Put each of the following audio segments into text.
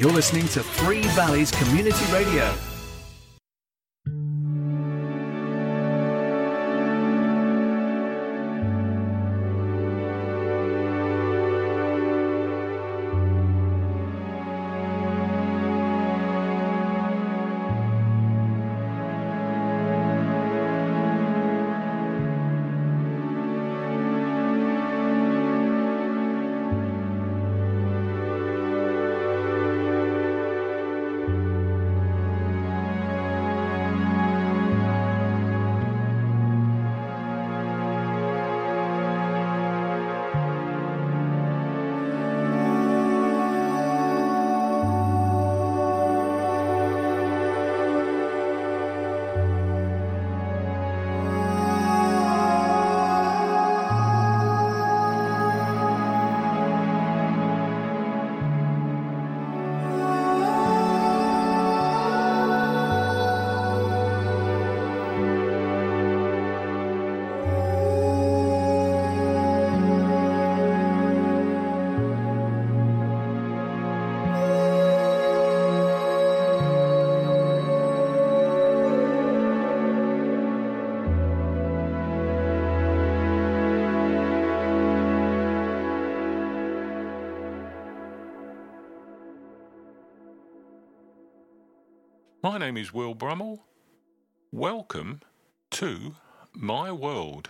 You're listening to Three Valleys Community Radio. My name is Will Brummel. Welcome to my world.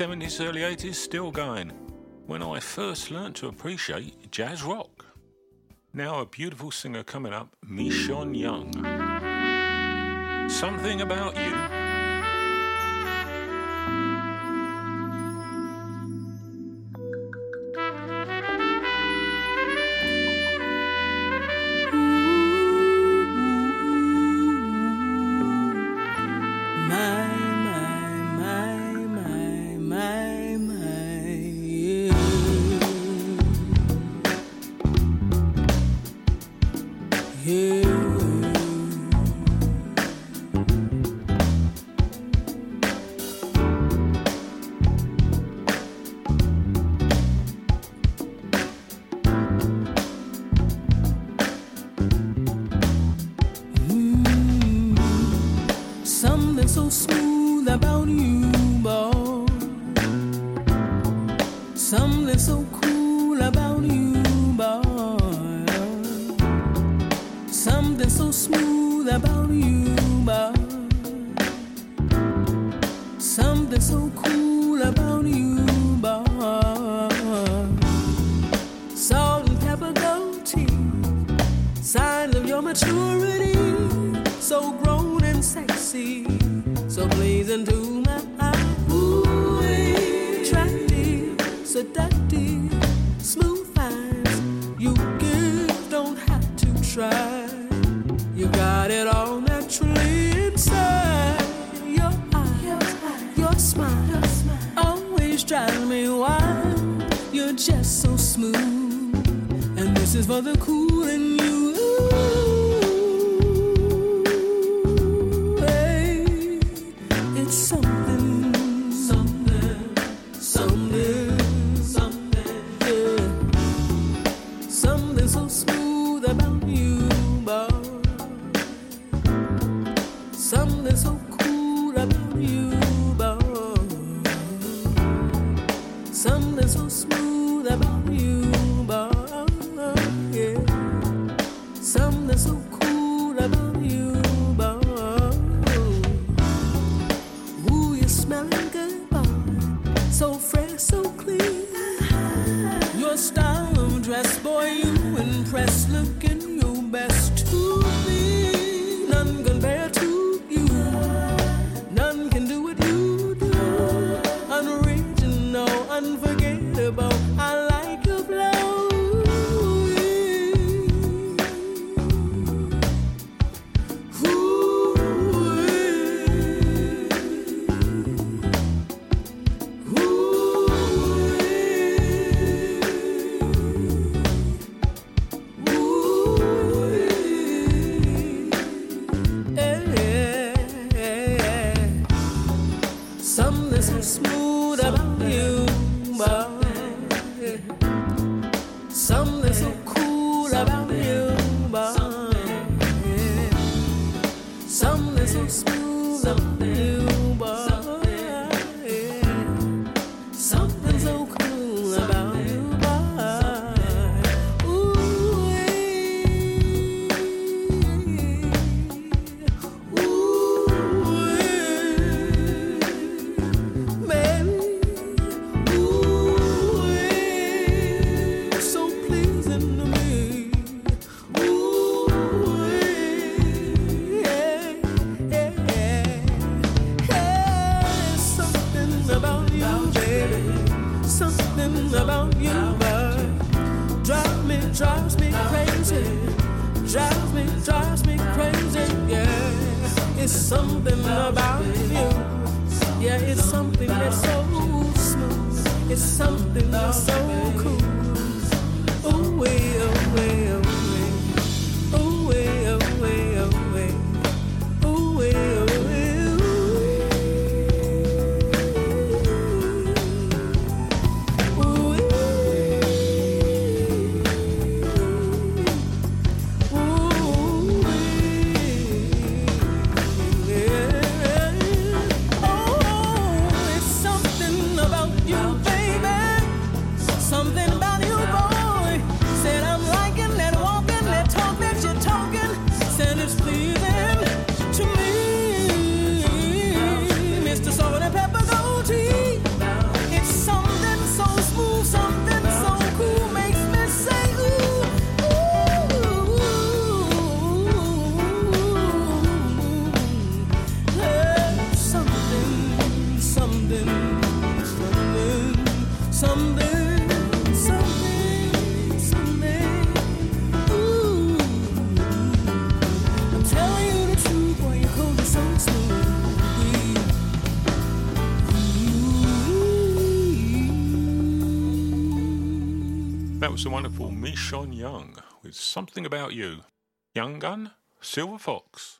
70s, early 80s, still going, when I first learned to appreciate jazz rock. Now, a beautiful singer coming up, Michonne Young. Something About You. Something so smooth about you. It's something about you. Yeah, it's something that's so smooth. It's something that's so cool. Ooh, way, oh, way, oh. the wonderful Michonne Young with Something About You. Young Gun, Silver Fox.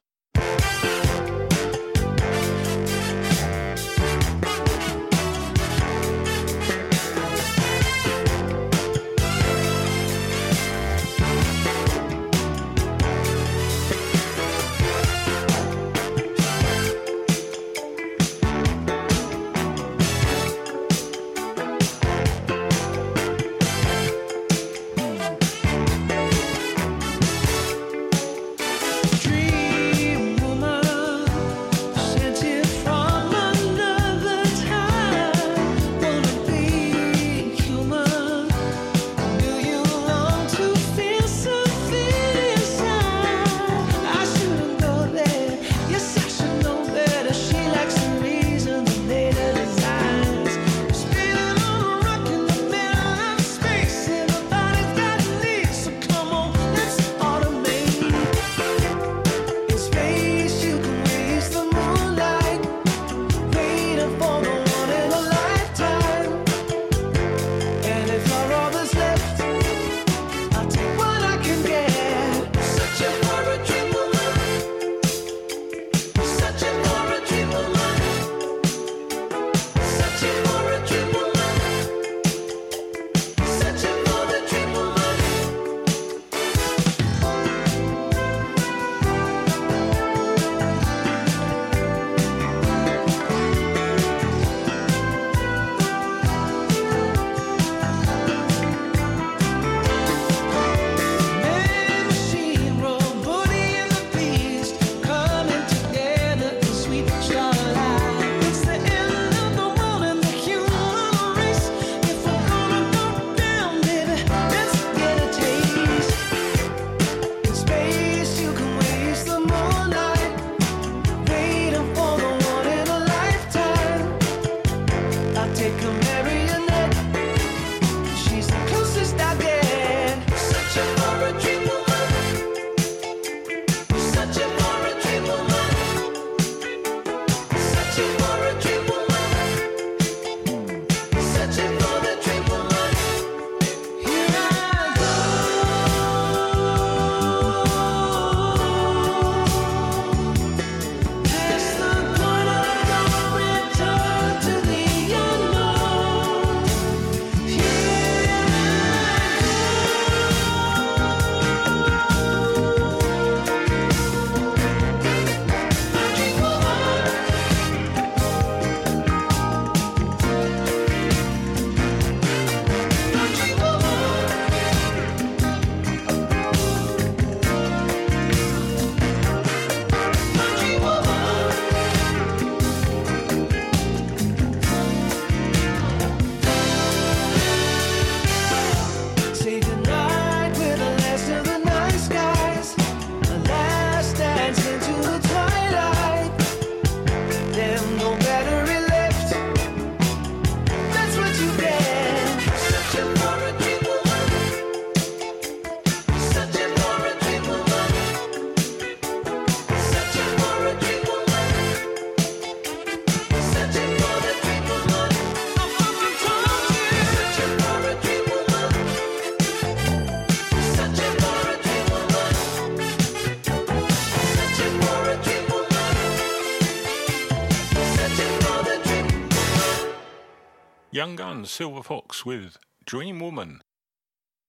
Young Gun Silver Fox with Dream Woman.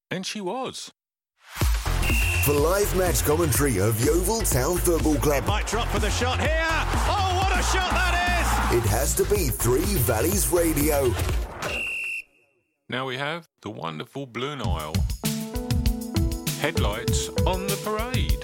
And she was. For live match commentary of Yeovil Town Football Club. Might drop for the shot here. Oh, what a shot that is! It has to be Three Valleys Radio. Now we have the wonderful Blue Nile. Headlights on the parade.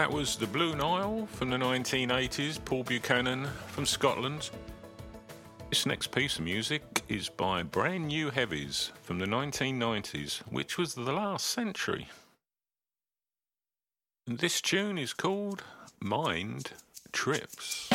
That was The Blue Nile from the 1980s, Paul Buchanan from Scotland. This next piece of music is by Brand New Heavies from the 1990s, which was the last century. This tune is called Mind trips.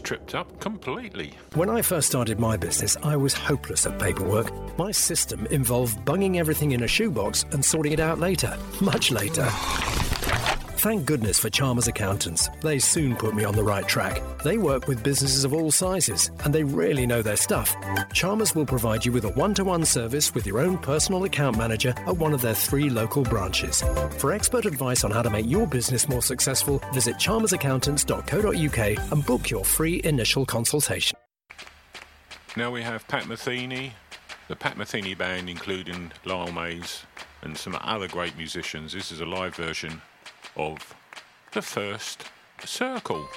Tripped up completely. When I first started my business, I was hopeless at paperwork. My system involved bunging everything in a shoebox and sorting it out later, much later. Thank goodness for Chalmers Accountants. They soon put me on the right track. They work with businesses of all sizes, and they really know their stuff. Chalmers will provide you with a one to one service with your own personal account manager at one of their three local branches. For expert advice on how to make your business more successful, visit chalmersaccountants.co.uk and book your free initial consultation. Now we have Pat Metheny, the Pat Metheny Band, including Lyle Mays and some other great musicians. This is a live version of The First Circle.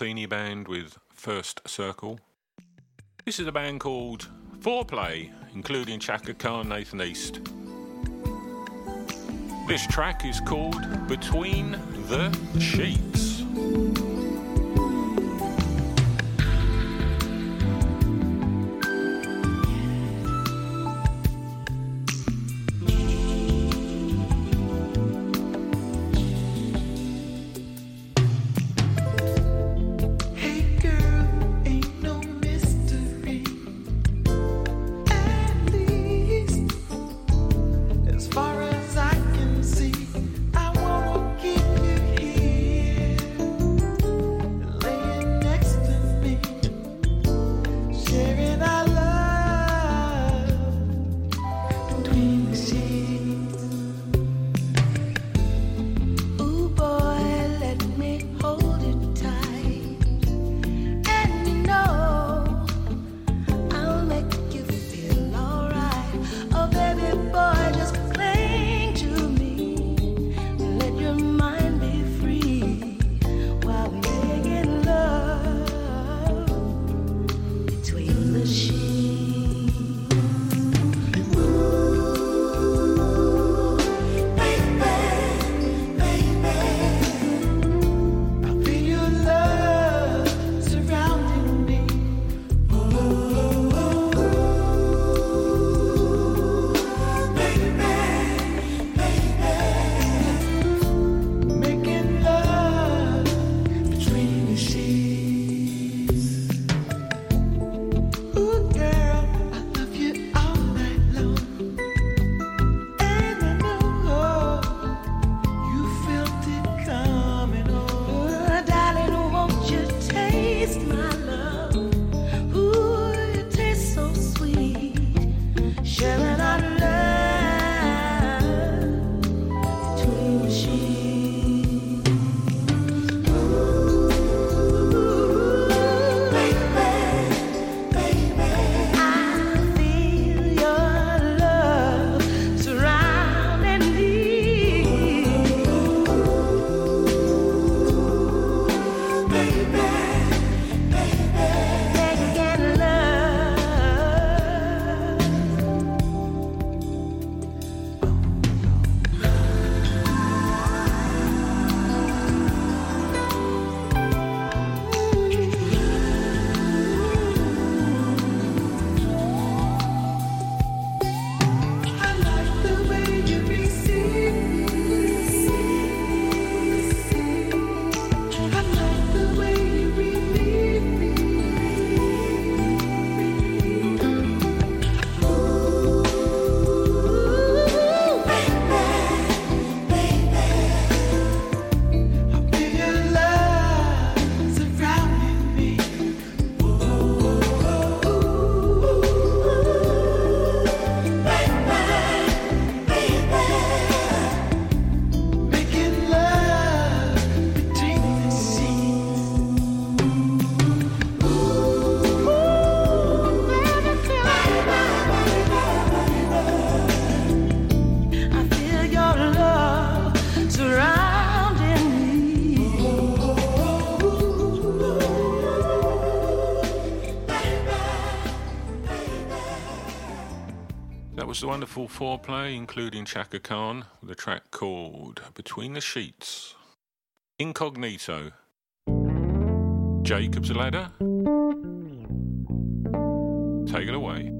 Pat Band with First Circle. This is a band called Fourplay, including Chaka Khan, Nathan East. This track is called Between the Sheets. Foreplay, including Chaka Khan, with a track called Between the Sheets. Incognito. Jacob's Ladder. Take it away.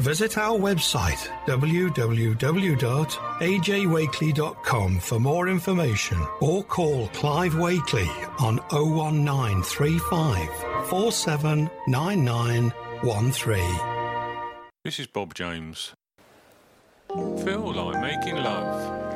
Visit our website www.ajwakely.com for more information or call Clive Wakely on 01935 479913. This is Bob James. Feel like making love.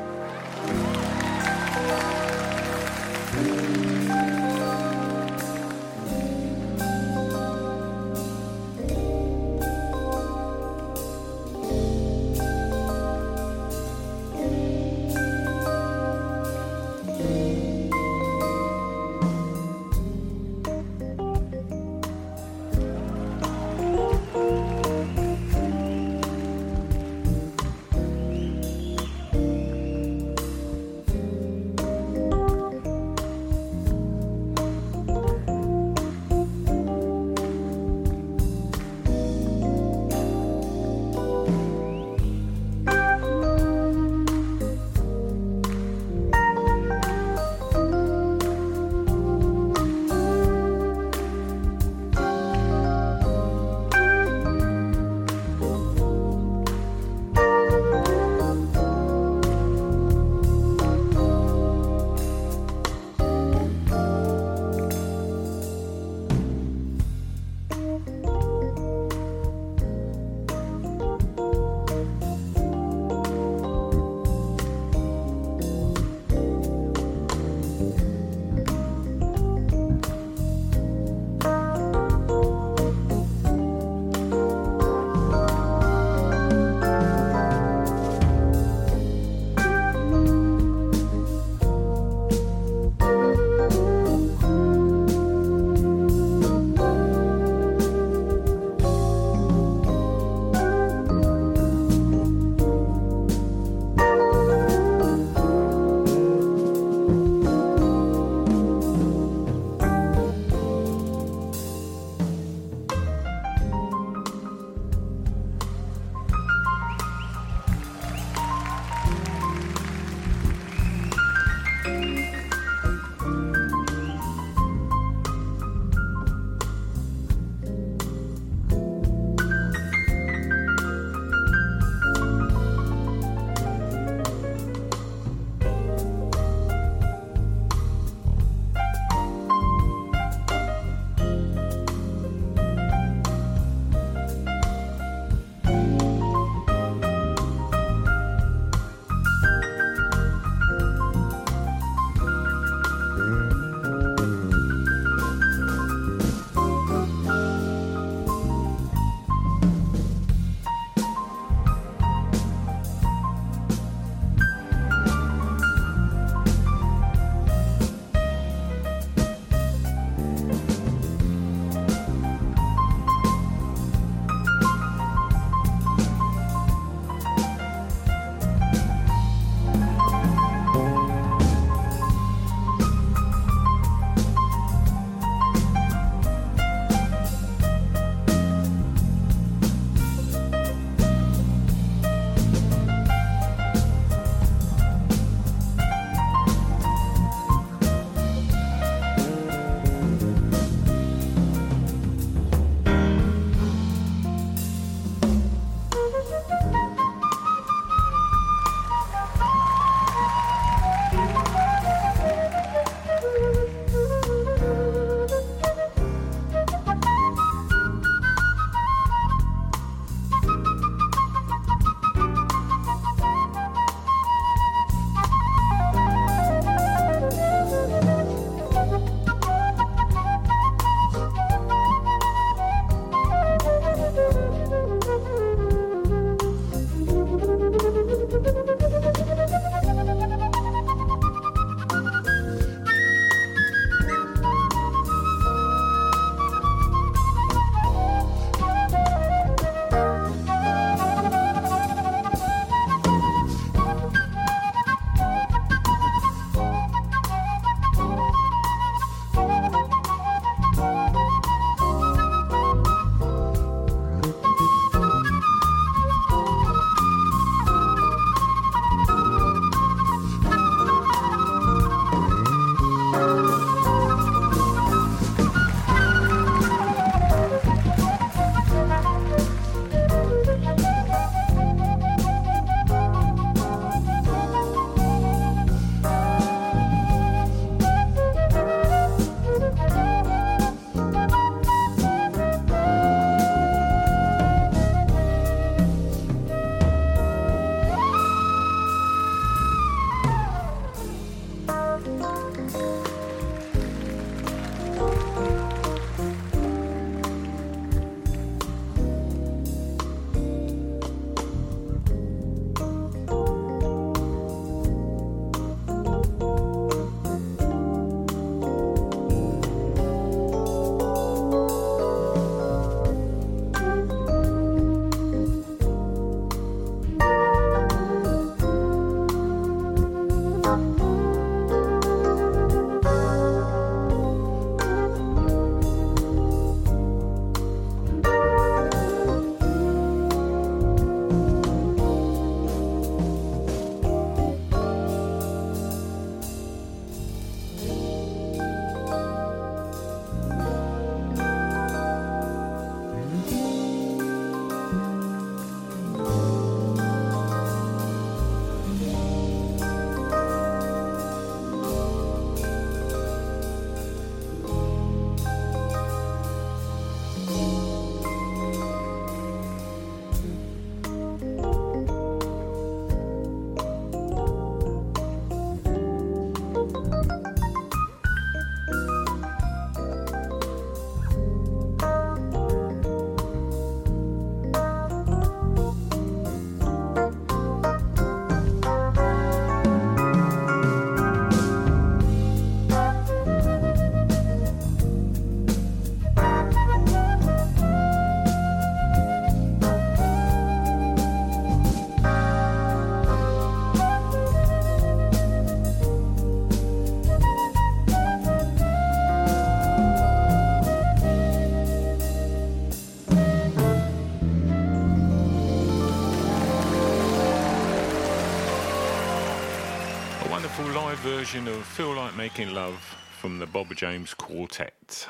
Version of Feel Like Making Love from the Bob James Quartet.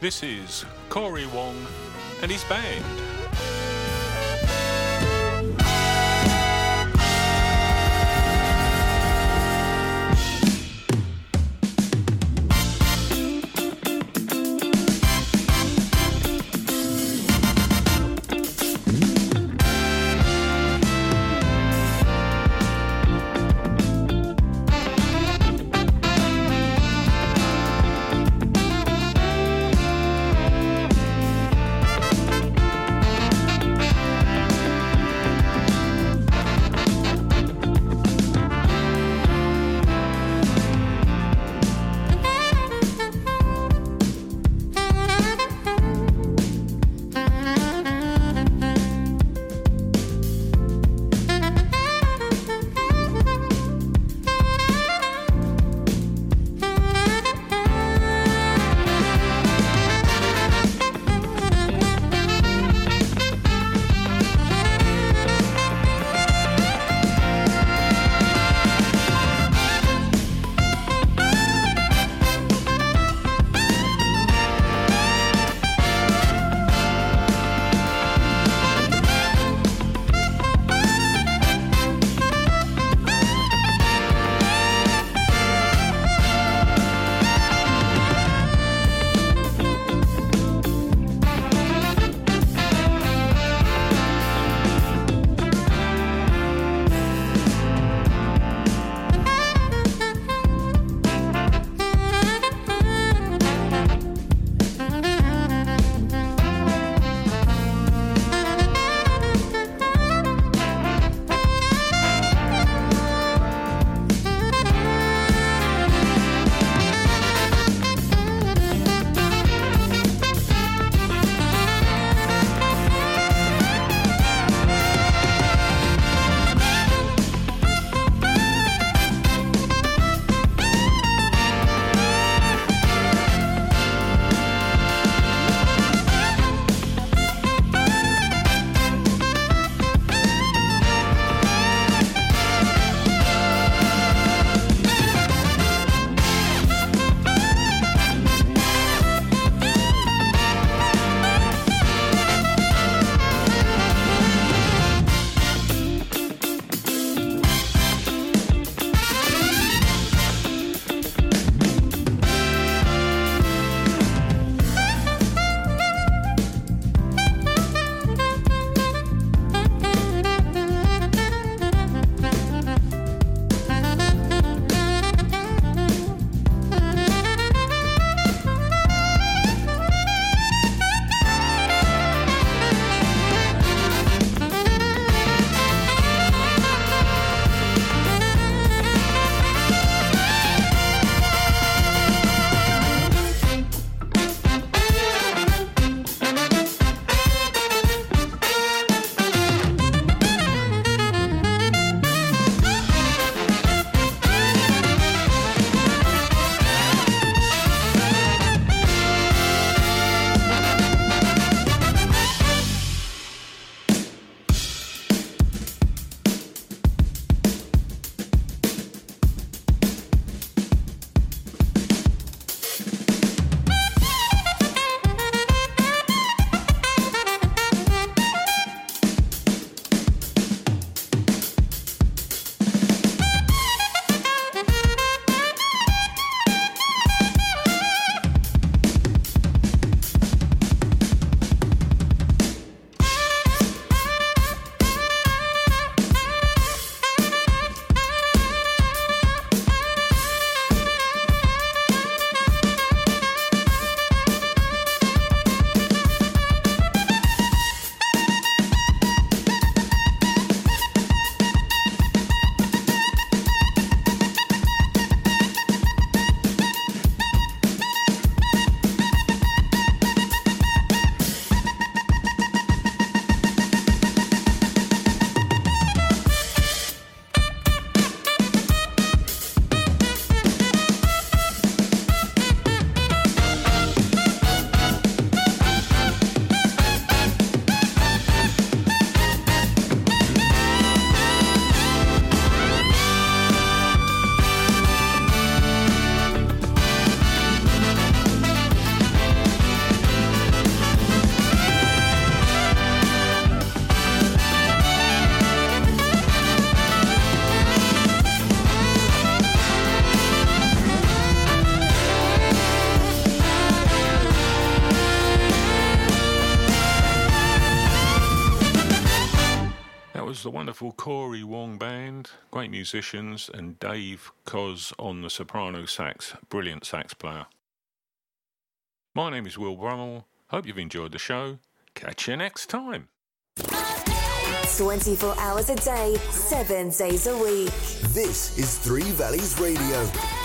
This is Corey Wong and his band. Musicians, and Dave Koz on the soprano sax, brilliant sax player. My name is Will Brummel. Hope you've enjoyed the show. Catch you next time. 24 hours a day, 7 days a week. This is Three Valleys Radio.